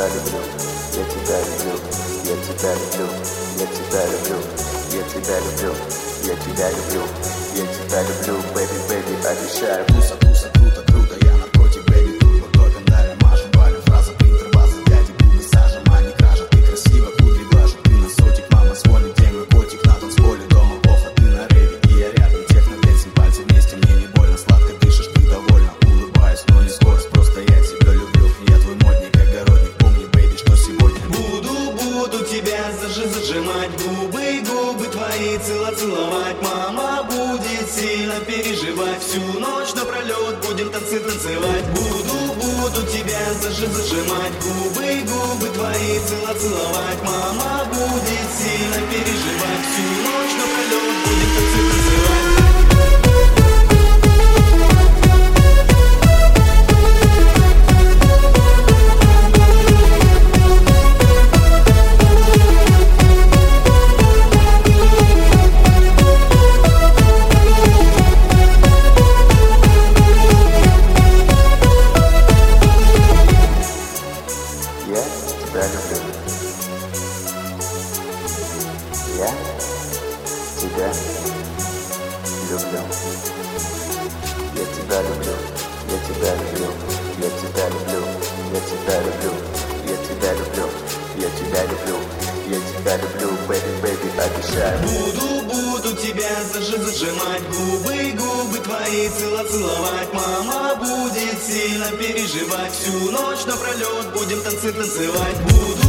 better do, yet you better do, yet you better do, yet you better do, yet you better do, yet you better do, yet you better do, baby, baby, I just shot. Зажи, зажимать Губы, губы твои цело целовать. Мама будет сильно переживать. Всю ночь напролет будем танцы танцевать. Буду, буду тебя зажи, зажимать. Губы, губы твои цело целовать. Мама будет сильно переживать. Всю ночь напролет будем танцевать Я тебя люблю. Я тебя люблю. Я тебя люблю. Я тебя люблю. Я тебя люблю. Я тебя люблю. Я тебя люблю. Я тебя люблю, baby, baby, обещаю. Буду, буду тебя зажи, зажимать Губы, губы твои цело целовать Мама будет сильно переживать Всю ночь напролет будем танцы танцевать Буду,